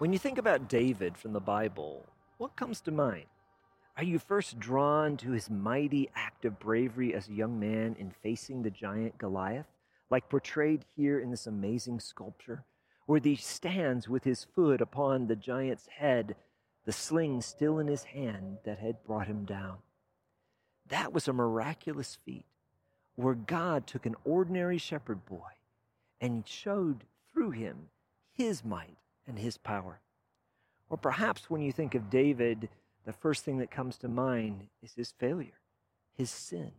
When you think about David from the Bible, what comes to mind? Are you first drawn to his mighty act of bravery as a young man in facing the giant Goliath, like portrayed here in this amazing sculpture, where he stands with his foot upon the giant's head, the sling still in his hand that had brought him down? That was a miraculous feat where God took an ordinary shepherd boy and showed through him his might and his power. Or perhaps when you think of David, the first thing that comes to mind is his failure, his sin,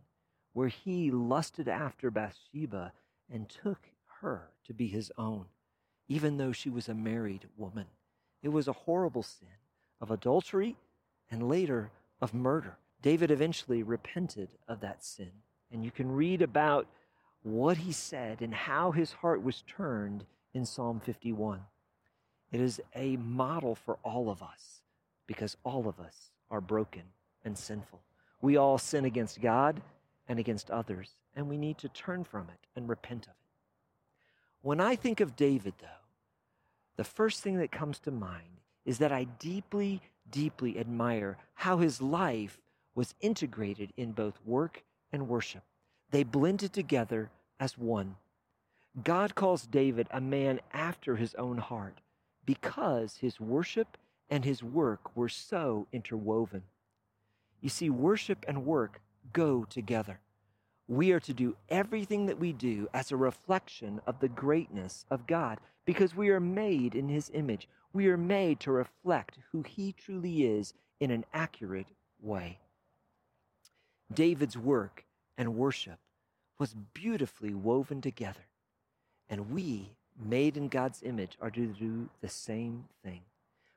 where he lusted after Bathsheba and took her to be his own, even though she was a married woman. It was a horrible sin of adultery and later of murder. David eventually repented of that sin. And you can read about what he said and how his heart was turned in Psalm 51. It is a model for all of us because all of us are broken and sinful. We all sin against God and against others, and we need to turn from it and repent of it. When I think of David, though, the first thing that comes to mind is that I deeply, deeply admire how his life was integrated in both work and worship. They blended together as one. God calls David a man after his own heart because his worship and his work were so interwoven. You see, worship and work go together. We are to do everything that we do as a reflection of the greatness of God because we are made in his image. We are made to reflect who he truly is in an accurate way. David's work and worship was beautifully woven together, and we made in God's image are to do the same thing.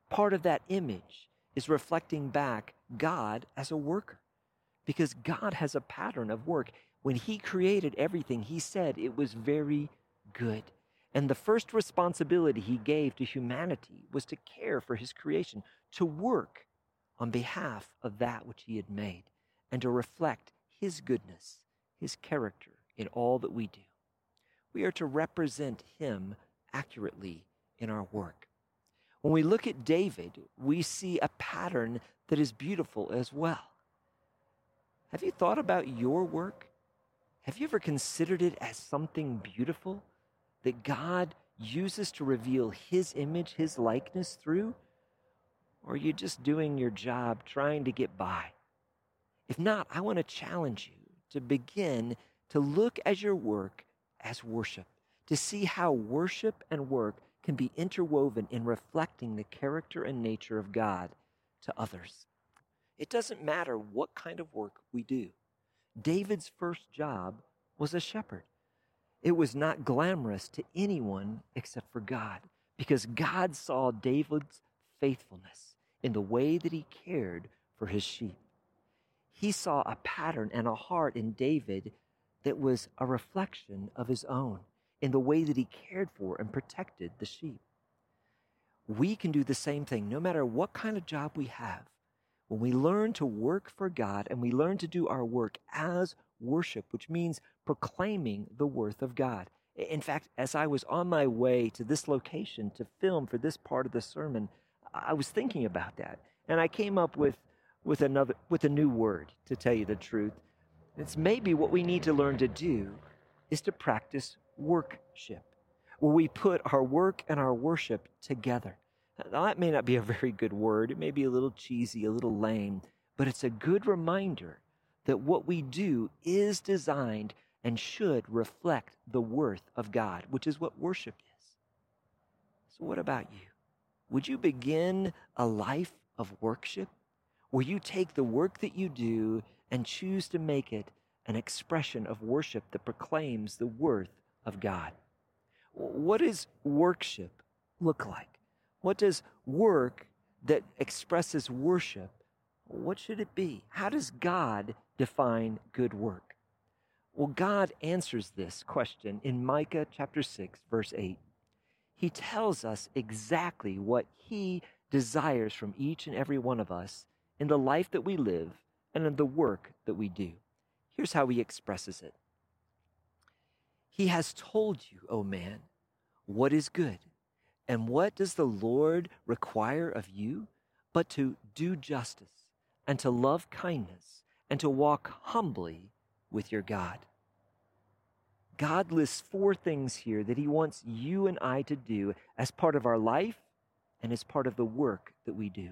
Part of that image is reflecting back God as a worker because God has a pattern of work. When He created everything, He said it was very good. And the first responsibility He gave to humanity was to care for His creation, to work on behalf of that which He had made, and to reflect His goodness, His character in all that we do. We are to represent him accurately in our work. When we look at David, we see a pattern that is beautiful as well. Have you thought about your work? Have you ever considered it as something beautiful that God uses to reveal his image, his likeness through? Or are you just doing your job trying to get by? If not, I want to challenge you to begin to look at your work as worship, to see how worship and work can be interwoven in reflecting the character and nature of God to others. It doesn't matter what kind of work we do. David's first job was a shepherd. It was not glamorous to anyone except for God because God saw David's faithfulness in the way that he cared for his sheep. He saw a pattern and a heart in David that was a reflection of his own in the way that he cared for and protected the sheep. We can do the same thing no matter what kind of job we have. When we learn to work for God and we learn to do our work as worship, which means proclaiming the worth of God. In fact, as I was on my way to this location to film for this part of the sermon, I was thinking about that. And I came up with, with another with a new word, to tell you the truth. It's maybe what we need to learn to do is to practice workship, where we put our work and our worship together. Now, that may not be a very good word. It may be a little cheesy, a little lame, but it's a good reminder that what we do is designed and should reflect the worth of God, which is what worship is. So, what about you? Would you begin a life of worship where you take the work that you do and choose to make it an expression of worship that proclaims the worth of God. What does worship look like? What does work that expresses worship, what should it be? How does God define good work? Well, God answers this question in Micah chapter 6, verse 8. He tells us exactly what He desires from each and every one of us in the life that we live and in the work that we do. Here's how he expresses it He has told you, O oh man, what is good. And what does the Lord require of you? But to do justice and to love kindness and to walk humbly with your God. God lists four things here that He wants you and I to do as part of our life and as part of the work that we do.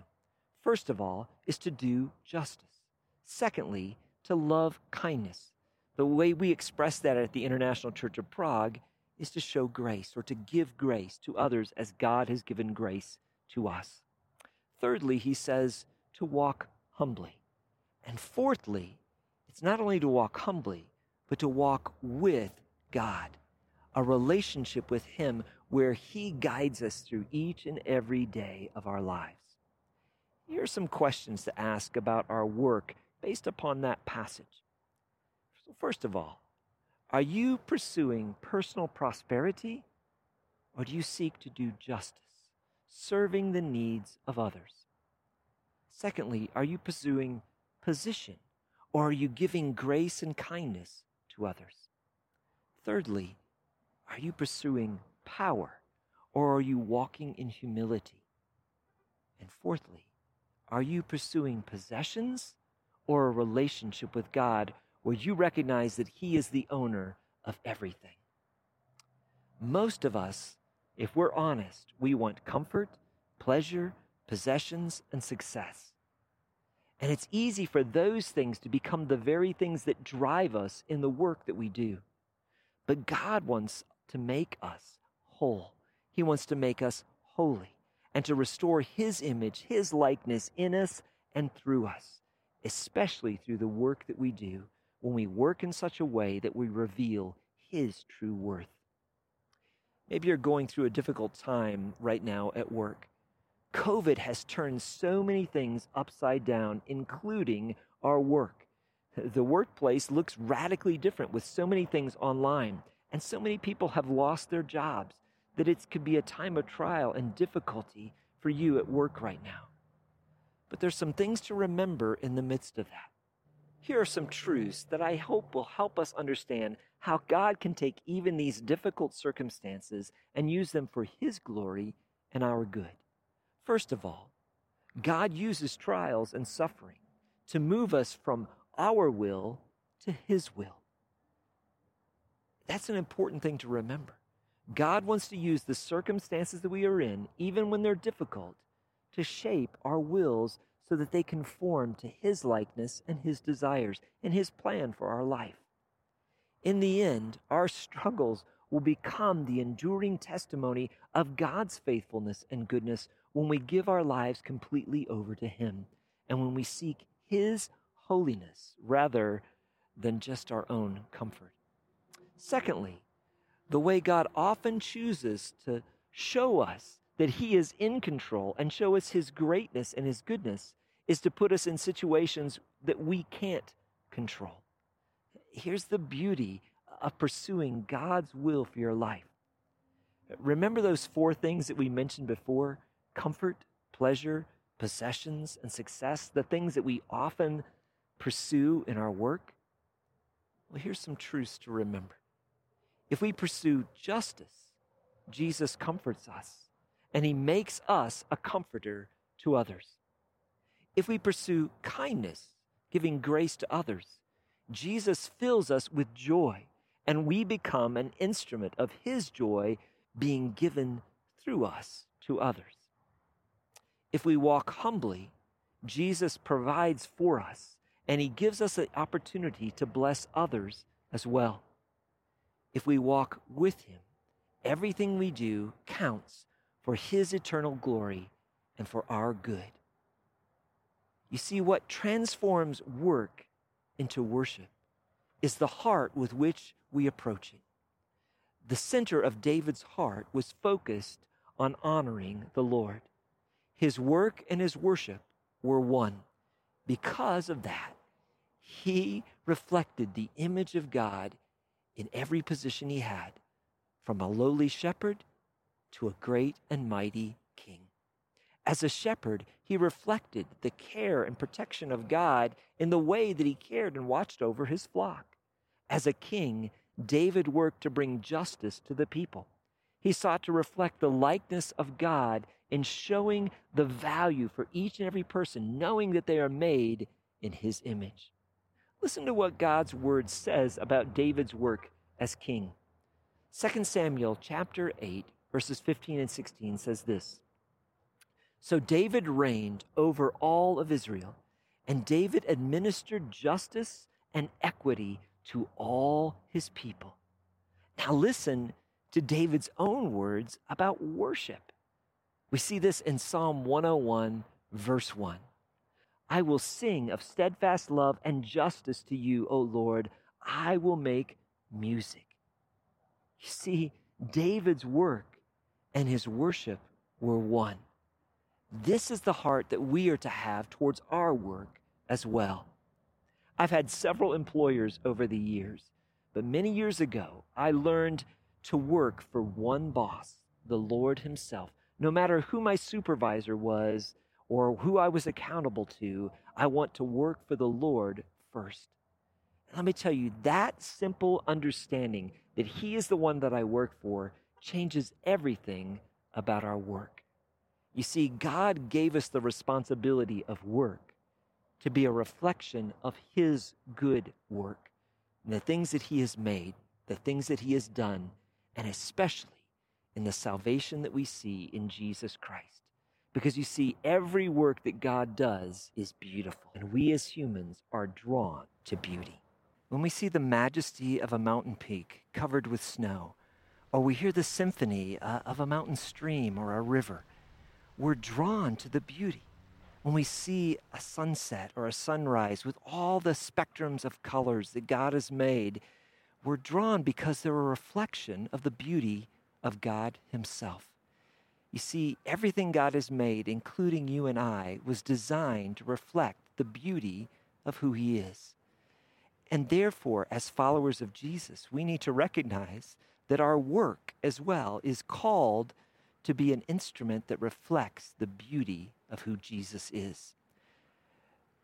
First of all, is to do justice. Secondly, to love kindness. The way we express that at the International Church of Prague is to show grace or to give grace to others as God has given grace to us. Thirdly, he says to walk humbly. And fourthly, it's not only to walk humbly, but to walk with God, a relationship with Him where He guides us through each and every day of our lives. Here are some questions to ask about our work based upon that passage. So, first of all, are you pursuing personal prosperity or do you seek to do justice, serving the needs of others? Secondly, are you pursuing position or are you giving grace and kindness to others? Thirdly, are you pursuing power or are you walking in humility? And fourthly, are you pursuing possessions or a relationship with God where you recognize that He is the owner of everything. Most of us, if we're honest, we want comfort, pleasure, possessions, and success. And it's easy for those things to become the very things that drive us in the work that we do. But God wants to make us whole. He wants to make us holy and to restore His image, His likeness in us and through us, especially through the work that we do when we work in such a way that we reveal His true worth. Maybe you're going through a difficult time right now at work. COVID has turned so many things upside down, including our work. The workplace looks radically different with so many things online, and so many people have lost their jobs that it could be a time of trial and difficulty for you at work right now. But there's some things to remember in the midst of that. Here are some truths that I hope will help us understand how God can take even these difficult circumstances and use them for His glory and our good. First of all, God uses trials and suffering to move us from our will to His will. That's an important thing to remember. God wants to use the circumstances that we are in, even when they're difficult, to shape our wills so that they conform to His likeness and His desires and His plan for our life. In the end, our struggles will become the enduring testimony of God's faithfulness and goodness when we give our lives completely over to Him and when we seek His holiness rather than just our own comfort. Secondly, the way God often chooses to show us that He is in control and show us His greatness and His goodness is to put us in situations that we can't control. Here's the beauty of pursuing God's will for your life. Remember those four things that we mentioned before comfort, pleasure, possessions, and success, the things that we often pursue in our work? Well, here's some truths to remember. If we pursue justice, Jesus comforts us and he makes us a comforter to others. If we pursue kindness, giving grace to others, Jesus fills us with joy, and we become an instrument of his joy being given through us to others. If we walk humbly, Jesus provides for us, and he gives us the opportunity to bless others as well. If we walk with him, everything we do counts for his eternal glory and for our good. You see, what transforms work into worship is the heart with which we approach it. The center of David's heart was focused on honoring the Lord. His work and his worship were one. Because of that, he reflected the image of God in every position he had, from a lowly shepherd to a great and mighty king. As a shepherd, he reflected the care and protection of God in the way that he cared and watched over his flock. As a king, David worked to bring justice to the people. He sought to reflect the likeness of God in showing the value for each and every person, knowing that they are made in his image. Listen to what God's word says about David's work as king. 2 Samuel chapter 8 verses 15 and 16 says this. So David reigned over all of Israel, and David administered justice and equity to all his people. Now listen to David's own words about worship. We see this in Psalm 101, verse 1. I will sing of steadfast love and justice to you, O Lord. I will make music. You see, David's work and his worship were one. This is the heart that we are to have towards our work as well. I've had several employers over the years, but many years ago, I learned to work for one boss, the Lord Himself. No matter who my supervisor was or who I was accountable to, I want to work for the Lord first. Let me tell you, that simple understanding that He is the one that I work for changes everything about our work. You see, God gave us the responsibility of work to be a reflection of His good work, the things that He has made, the things that He has done, and especially in the salvation that we see in Jesus Christ. Because you see, every work that God does is beautiful, and we as humans are drawn to beauty. When we see the majesty of a mountain peak covered with snow, or we hear the symphony uh, of a mountain stream or a river, we're drawn to the beauty. When we see a sunset or a sunrise with all the spectrums of colors that God has made, we're drawn because they're a reflection of the beauty of God Himself. You see, everything God has made, including you and I, was designed to reflect the beauty of who He is. And therefore, as followers of Jesus, we need to recognize that our work as well is called to be an instrument that reflects the beauty of who Jesus is.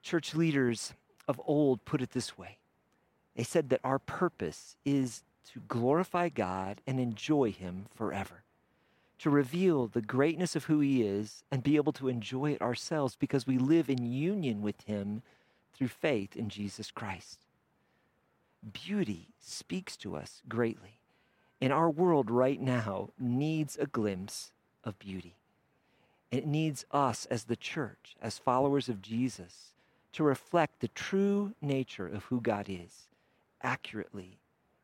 Church leaders of old put it this way they said that our purpose is to glorify God and enjoy Him forever, to reveal the greatness of who He is and be able to enjoy it ourselves because we live in union with Him through faith in Jesus Christ. Beauty speaks to us greatly in our world right now needs a glimpse of beauty. It needs us as the church, as followers of Jesus, to reflect the true nature of who God is accurately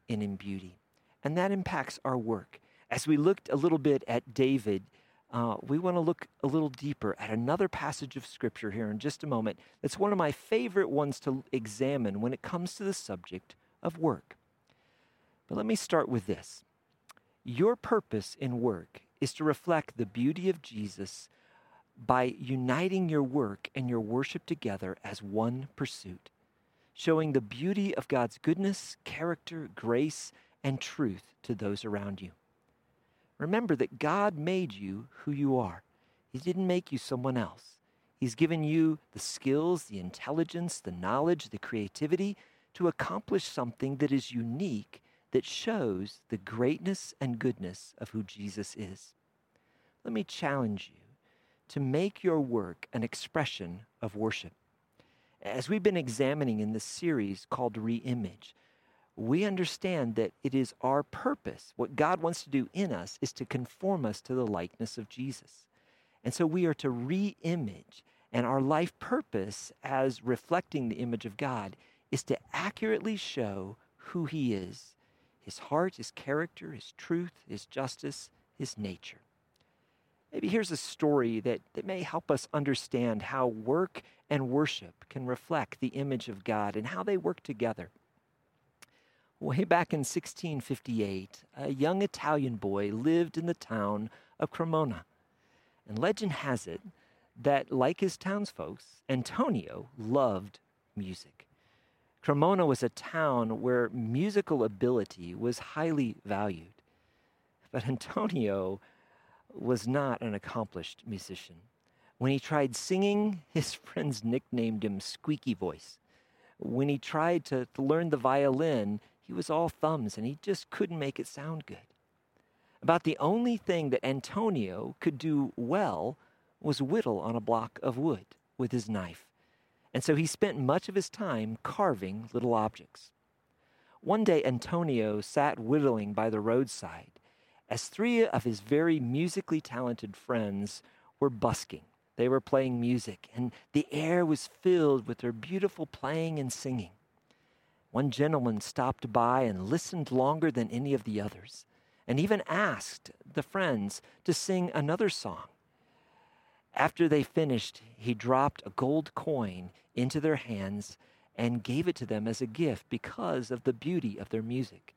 and in beauty. And that impacts our work. As we looked a little bit at David, uh, we want to look a little deeper at another passage of Scripture here in just a moment. That's one of my favorite ones to examine when it comes to the subject of work. But let me start with this. Your purpose in work is to reflect the beauty of Jesus by uniting your work and your worship together as one pursuit, showing the beauty of God's goodness, character, grace, and truth to those around you. Remember that God made you who you are. He didn't make you someone else. He's given you the skills, the intelligence, the knowledge, the creativity to accomplish something that is unique that shows the greatness and goodness of who Jesus is. Let me challenge you to make your work an expression of worship. As we've been examining in this series called Reimage, we understand that it is our purpose. What God wants to do in us is to conform us to the likeness of Jesus. And so we are to reimage. And our life purpose as reflecting the image of God is to accurately show who He is his heart, his character, his truth, his justice, his nature. Maybe here's a story that, that may help us understand how work and worship can reflect the image of God and how they work together. Way back in 1658, a young Italian boy lived in the town of Cremona. And legend has it that, like his townsfolk, Antonio loved music. Cremona was a town where musical ability was highly valued. But Antonio was not an accomplished musician. When he tried singing, his friends nicknamed him Squeaky Voice. When he tried to, to learn the violin, he was all thumbs and he just couldn't make it sound good. About the only thing that Antonio could do well was whittle on a block of wood with his knife. And so he spent much of his time carving little objects. One day, Antonio sat whittling by the roadside as three of his very musically talented friends were busking. They were playing music, and the air was filled with their beautiful playing and singing. One gentleman stopped by and listened longer than any of the others, and even asked the friends to sing another song. After they finished, he dropped a gold coin into their hands and gave it to them as a gift because of the beauty of their music.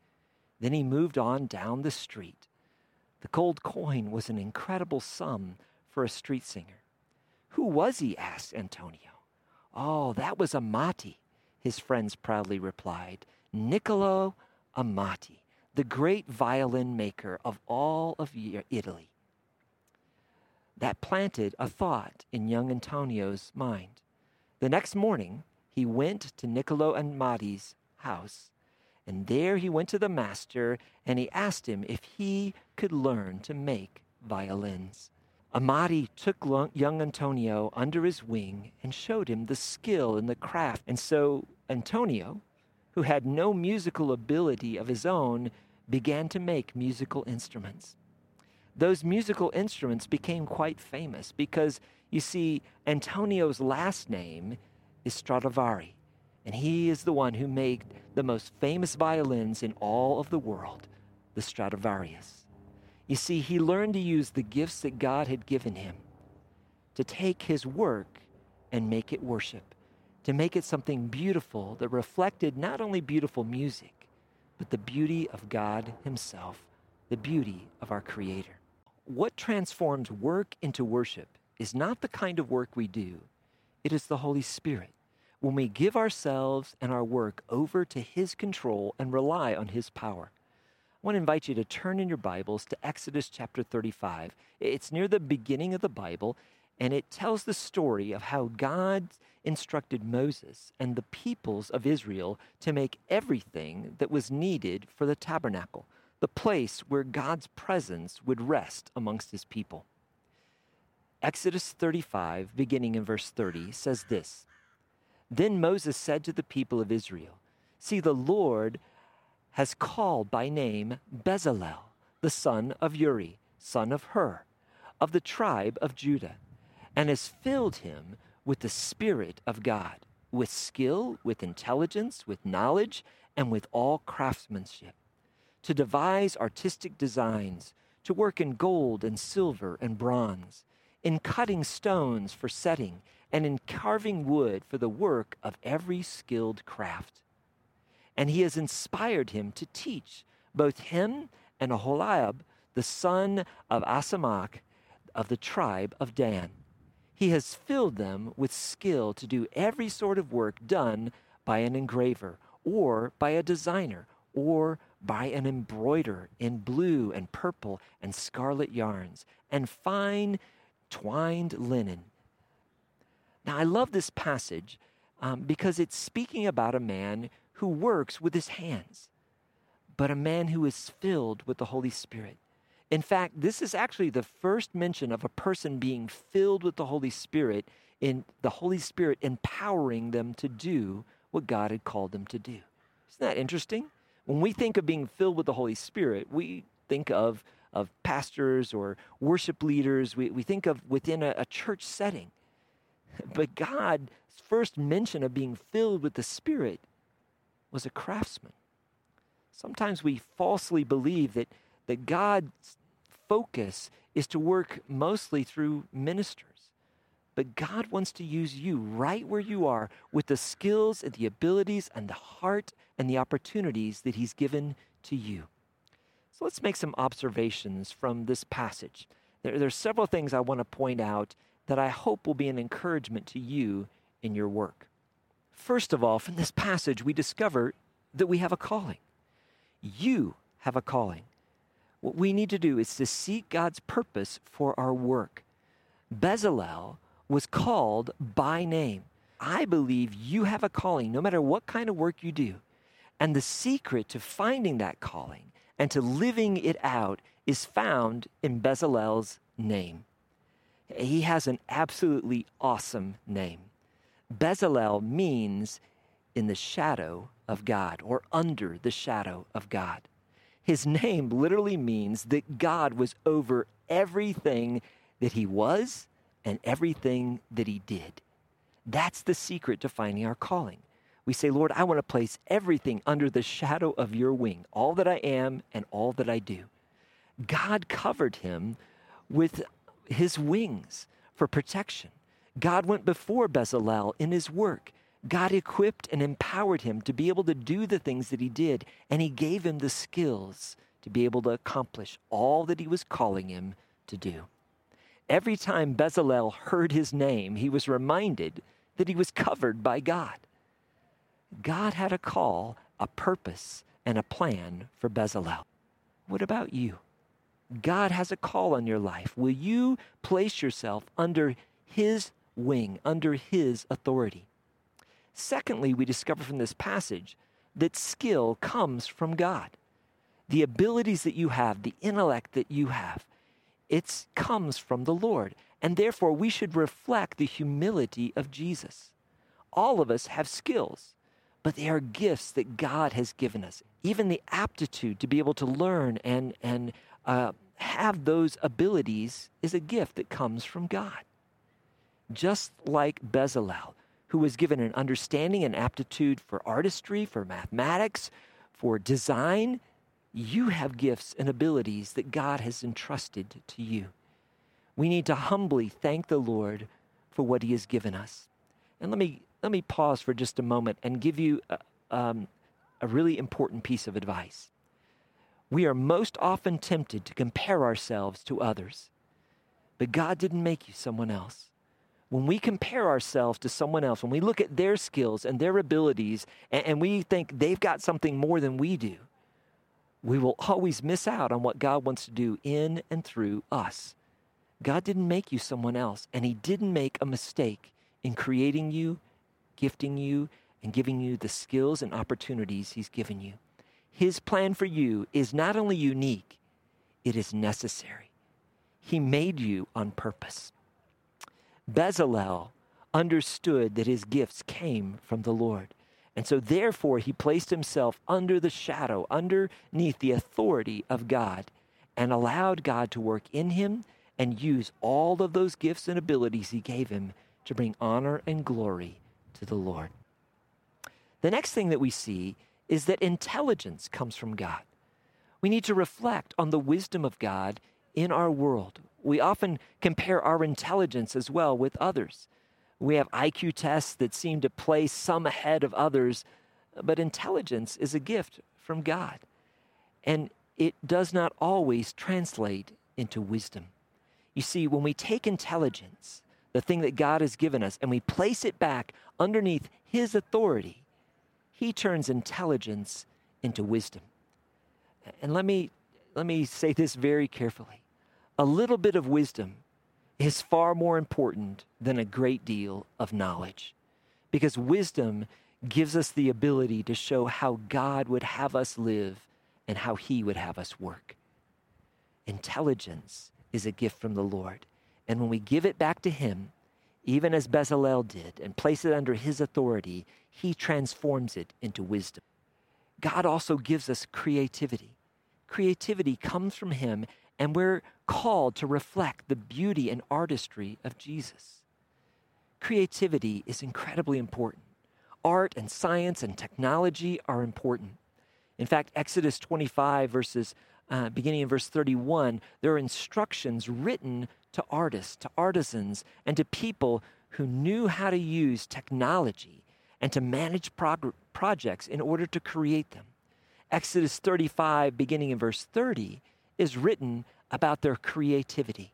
Then he moved on down the street. The gold coin was an incredible sum for a street singer. Who was he? asked Antonio. Oh, that was Amati, his friends proudly replied. Niccolo Amati, the great violin maker of all of Italy. That planted a thought in young Antonio's mind. The next morning, he went to Niccolo and Amati's house, and there he went to the master and he asked him if he could learn to make violins. Amati took young Antonio under his wing and showed him the skill in the craft. And so Antonio, who had no musical ability of his own, began to make musical instruments. Those musical instruments became quite famous because, you see, Antonio's last name is Stradivari, and he is the one who made the most famous violins in all of the world, the Stradivarius. You see, he learned to use the gifts that God had given him to take his work and make it worship, to make it something beautiful that reflected not only beautiful music, but the beauty of God Himself, the beauty of our Creator. What transforms work into worship is not the kind of work we do, it is the Holy Spirit. When we give ourselves and our work over to His control and rely on His power. I want to invite you to turn in your Bibles to Exodus chapter 35. It's near the beginning of the Bible, and it tells the story of how God instructed Moses and the peoples of Israel to make everything that was needed for the tabernacle, the place where God's presence would rest amongst his people. Exodus 35, beginning in verse 30, says this Then Moses said to the people of Israel, See, the Lord has called by name Bezalel, the son of Uri, son of Hur, of the tribe of Judah, and has filled him with the Spirit of God, with skill, with intelligence, with knowledge, and with all craftsmanship, to devise artistic designs, to work in gold and silver and bronze, in cutting stones for setting, and in carving wood for the work of every skilled craft and he has inspired him to teach both him and Aholiab, the son of Asamach of the tribe of Dan. He has filled them with skill to do every sort of work done by an engraver, or by a designer, or by an embroider in blue and purple and scarlet yarns, and fine twined linen. Now, I love this passage um, because it's speaking about a man who works with his hands, but a man who is filled with the Holy Spirit. In fact, this is actually the first mention of a person being filled with the Holy Spirit, in the Holy Spirit empowering them to do what God had called them to do. Isn't that interesting? When we think of being filled with the Holy Spirit, we think of, of pastors or worship leaders. We, we think of within a, a church setting. But God's first mention of being filled with the Spirit was a craftsman. Sometimes we falsely believe that, that God's focus is to work mostly through ministers. But God wants to use you right where you are with the skills and the abilities and the heart and the opportunities that He's given to you. So let's make some observations from this passage. There, are several things I want to point out that I hope will be an encouragement to you in your work. First of all, from this passage, we discover that we have a calling. You have a calling. What we need to do is to seek God's purpose for our work. Bezalel was called by name. I believe you have a calling, no matter what kind of work you do. And the secret to finding that calling and to living it out is found in Bezalel's name. He has an absolutely awesome name. Bezalel means in the shadow of God or under the shadow of God. His name literally means that God was over everything that he was and everything that he did. That's the secret to finding our calling. We say, Lord, I want to place everything under the shadow of your wing, all that I am and all that I do. God covered him with his wings for protection. God went before Bezalel in his work. God equipped and empowered him to be able to do the things that he did, and he gave him the skills to be able to accomplish all that he was calling him to do. Every time Bezalel heard his name, he was reminded that he was covered by God. God had a call, a purpose, and a plan for Bezalel. What about you? God has a call on your life. Will you place yourself under his wing, under his authority? Secondly, we discover from this passage that skill comes from God. The abilities that you have, the intellect that you have, it comes from the Lord. And therefore, we should reflect the humility of Jesus. All of us have skills, but they are gifts that God has given us. Even the aptitude to be able to learn and, and uh, have those abilities is a gift that comes from God. Just like Bezalel, who was given an understanding and aptitude for artistry, for mathematics, for design, you have gifts and abilities that God has entrusted to you. We need to humbly thank the Lord for what He has given us. And let me, let me pause for just a moment and give you a, um, a really important piece of advice. We are most often tempted to compare ourselves to others, but God didn't make you someone else when we compare ourselves to someone else, when we look at their skills and their abilities, and, and, we think they've got something more than we do, we will always miss out on what God wants to do in and through us. God didn't make you someone else, and He didn't make a mistake in creating you, gifting you, and giving you the skills and opportunities He's given you. His plan for you is not only unique, it is necessary. He made you on purpose. Bezalel understood that his gifts came from the Lord. And so, therefore, he placed himself under the shadow, underneath the authority of God, and allowed God to work in him and use all of those gifts and abilities he gave him to bring honor and glory to the Lord. The next thing that we see is that intelligence comes from God. We need to reflect on the wisdom of God in our world. We often compare our intelligence as well with others. We have IQ tests that seem to place some ahead of others, but intelligence is a gift from God. And it does not always translate into wisdom. You see, when we take intelligence, the thing that God has given us, and we place it back underneath His authority, He turns intelligence into wisdom. And let me, let me say this very carefully a little bit of wisdom is far more important than a great deal of knowledge. Because wisdom gives us the ability to show how God would have us live and how He would have us work. Intelligence is a gift from the Lord. And when we give it back to Him, even as Bezalel did, and place it under His authority, He transforms it into wisdom. God also gives us creativity. Creativity comes from Him and we're called to reflect the beauty and artistry of Jesus. Creativity is incredibly important. Art and science and technology are important. In fact, Exodus 25, verses uh, beginning in verse 31, there are instructions written to artists, to artisans, and to people who knew how to use technology and to manage prog- projects in order to create them. Exodus 35, beginning in verse 30, is written about their creativity.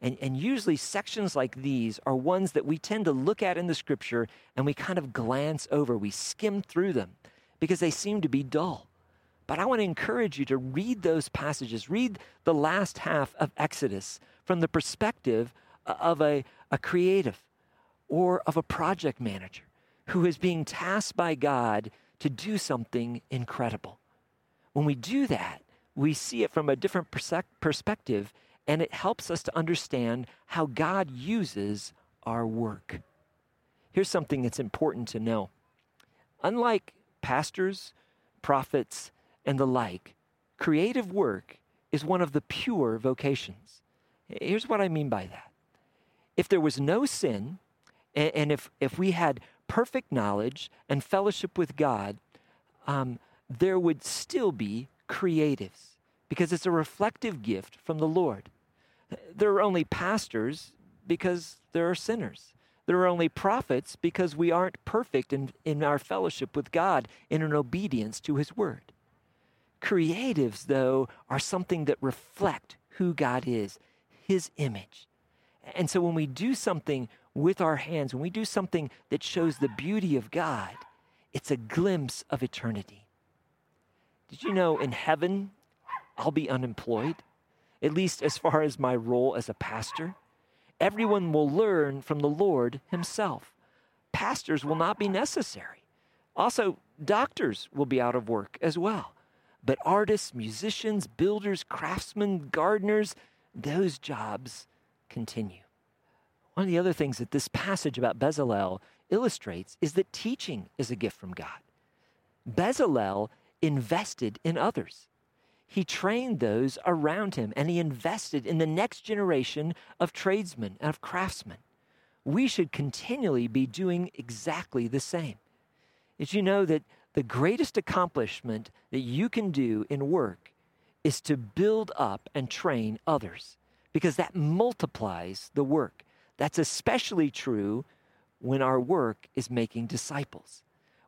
And, and usually, sections like these are ones that we tend to look at in the scripture and we kind of glance over. We skim through them because they seem to be dull. But I want to encourage you to read those passages. Read the last half of Exodus from the perspective of a, a creative or of a project manager who is being tasked by God to do something incredible. When we do that, we see it from a different perspective, and it helps us to understand how God uses our work. Here's something that's important to know. Unlike pastors, prophets, and the like, creative work is one of the pure vocations. Here's what I mean by that. If there was no sin, and if, if we had perfect knowledge and fellowship with God, um, there would still be creatives because it's a reflective gift from the Lord. There are only pastors because there are sinners. There are only prophets because we aren't perfect in, in our fellowship with God in an obedience to His word. Creatives, though, are something that reflect who God is, His image. And so when we do something with our hands, when we do something that shows the beauty of God, it's a glimpse of eternity. Did you know in heaven, I'll be unemployed, at least as far as my role as a pastor? Everyone will learn from the Lord Himself. Pastors will not be necessary. Also, doctors will be out of work as well. But artists, musicians, builders, craftsmen, gardeners, those jobs continue. One of the other things that this passage about Bezalel illustrates is that teaching is a gift from God. Bezalel invested in others. He trained those around him and he invested in the next generation of tradesmen and of craftsmen. We should continually be doing exactly the same. Did you know that the greatest accomplishment that you can do in work is to build up and train others because that multiplies the work. That's especially true when our work is making disciples.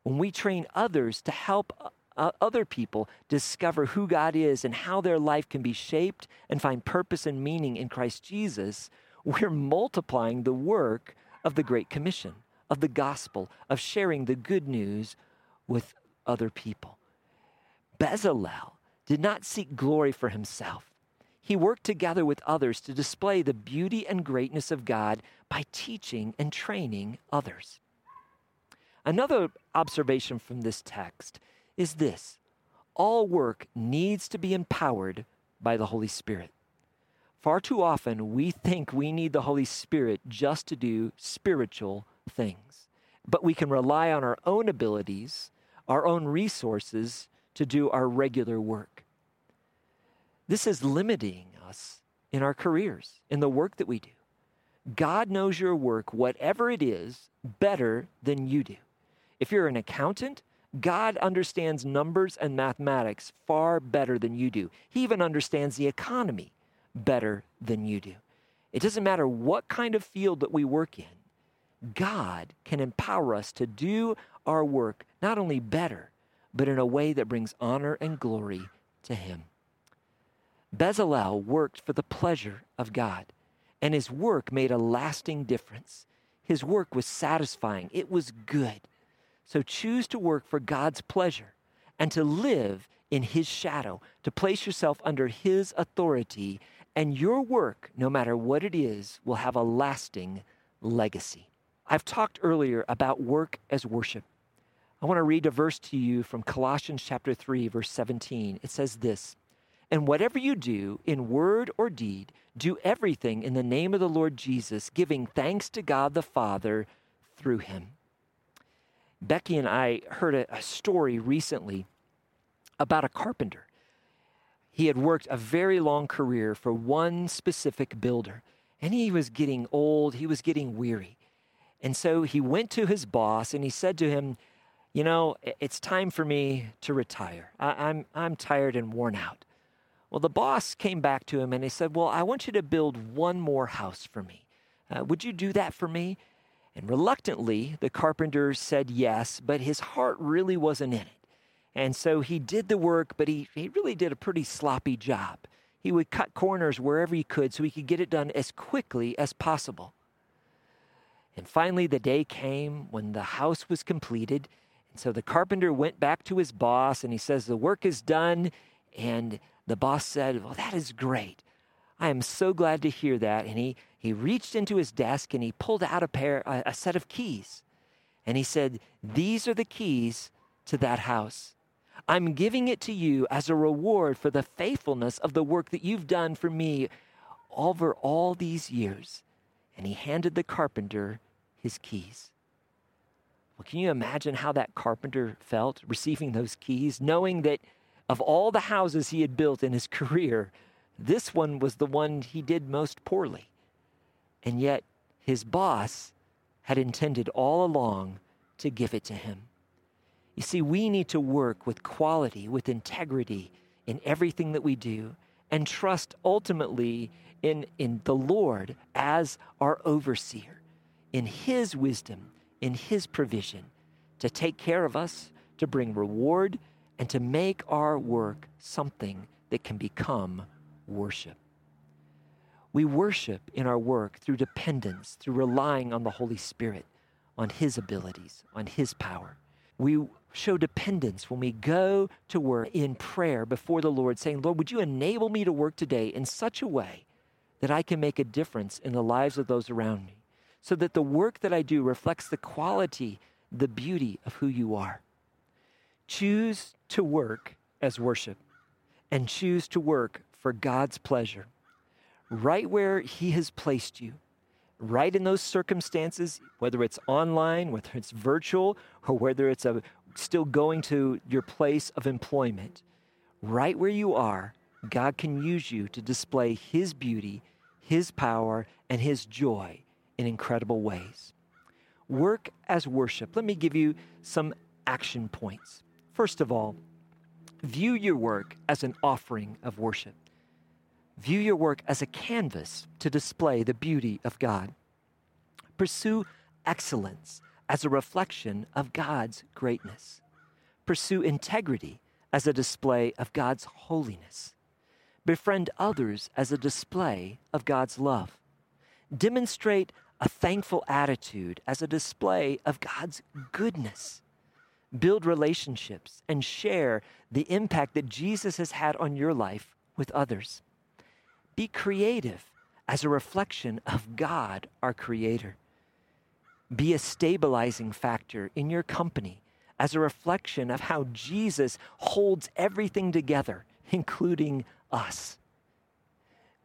When we train others to help uh, other people discover who God is and how their life can be shaped and find purpose and meaning in Christ Jesus, we're multiplying the work of the Great Commission, of the gospel, of sharing the good news with other people. Bezalel did not seek glory for himself. He worked together with others to display the beauty and greatness of God by teaching and training others. Another observation from this text is this all work needs to be empowered by the Holy Spirit. Far too often, we think we need the Holy Spirit just to do spiritual things, but we can rely on our own abilities, our own resources to do our regular work. This is limiting us in our careers, in the work that we do. God knows your work, whatever it is, better than you do. If you're an accountant, God understands numbers and mathematics far better than you do. He even understands the economy better than you do. It doesn't matter what kind of field that we work in, God can empower us to do our work not only better, but in a way that brings honor and glory to Him. Bezalel worked for the pleasure of God, and his work made a lasting difference. His work was satisfying, it was good. So choose to work for God's pleasure and to live in his shadow, to place yourself under his authority, and your work, no matter what it is, will have a lasting legacy. I've talked earlier about work as worship. I want to read a verse to you from Colossians chapter 3 verse 17. It says this: and whatever you do, in word or deed, do everything in the name of the Lord Jesus, giving thanks to God the Father through him. Becky and I heard a, a story recently about a carpenter. He had worked a very long career for one specific builder, and he was getting old, he was getting weary. And so he went to his boss and he said to him, You know, it's time for me to retire. I, I'm, I'm tired and worn out. Well, the boss came back to him and he said, Well, I want you to build one more house for me. Uh, would you do that for me? And reluctantly, the carpenter said yes, but his heart really wasn't in it. And so he did the work, but he, he really did a pretty sloppy job. He would cut corners wherever he could so he could get it done as quickly as possible. And finally, the day came when the house was completed. And so the carpenter went back to his boss and he says, The work is done. And the boss said, Well, that is great. I am so glad to hear that. And he, he reached into his desk and he pulled out a pair, a, a set of keys. And he said, These are the keys to that house. I'm giving it to you as a reward for the faithfulness of the work that you've done for me over all these years. And he handed the carpenter his keys. Well, can you imagine how that carpenter felt receiving those keys, knowing that of all the houses he had built in his career, this one was the one he did most poorly? And yet, his boss had intended all along to give it to him. You see, we need to work with quality, with integrity in everything that we do, and trust ultimately in, in the Lord as our overseer, in His wisdom, in His provision to take care of us, to bring reward, and to make our work something that can become worship. We worship in our work through dependence, through relying on the Holy Spirit, on His abilities, on His power. We show dependence when we go to work in prayer before the Lord, saying, Lord, would you enable me to work today in such a way that I can make a difference in the lives of those around me, so that the work that I do reflects the quality, the beauty of who you are. Choose to work as worship and choose to work for God's pleasure right where He has placed you, right in those circumstances, whether it's online, whether it's virtual, or whether it's a, still going to your place of employment, right where you are, God can use you to display His beauty, His power, and His joy in incredible ways. Work as worship. Let me give you some action points. First of all, view your work as an offering of worship. View your work as a canvas to display the beauty of God. Pursue excellence as a reflection of God's greatness. Pursue integrity as a display of God's holiness. Befriend others as a display of God's love. Demonstrate a thankful attitude as a display of God's goodness. Build relationships and share the impact that Jesus has had on your life with others. Be creative as a reflection of God, our Creator. Be a stabilizing factor in your company as a reflection of how Jesus holds everything together, including us.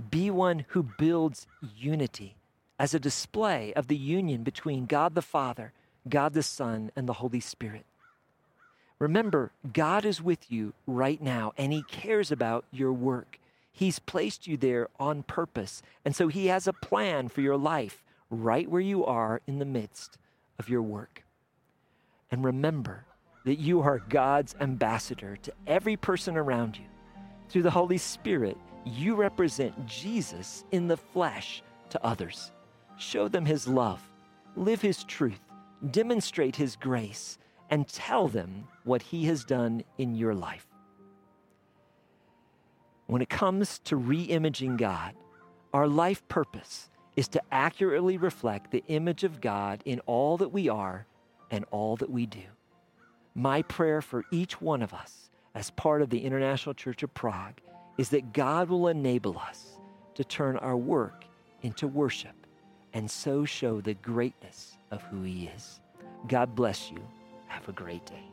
Be one who builds unity as a display of the union between God the Father, God the Son, and the Holy Spirit. Remember, God is with you right now, and He cares about your work. He's placed you there on purpose. And so He has a plan for your life right where you are in the midst of your work. And remember that you are God's ambassador to every person around you. Through the Holy Spirit, you represent Jesus in the flesh to others. Show them His love, live His truth, demonstrate His grace, and tell them what He has done in your life when it comes to re God, our life purpose is to accurately reflect the image of God in all that we are and all that we do. My prayer for each one of us as part of the International Church of Prague is that God will enable us to turn our work into worship and so show the greatness of who He is. God bless you. Have a great day.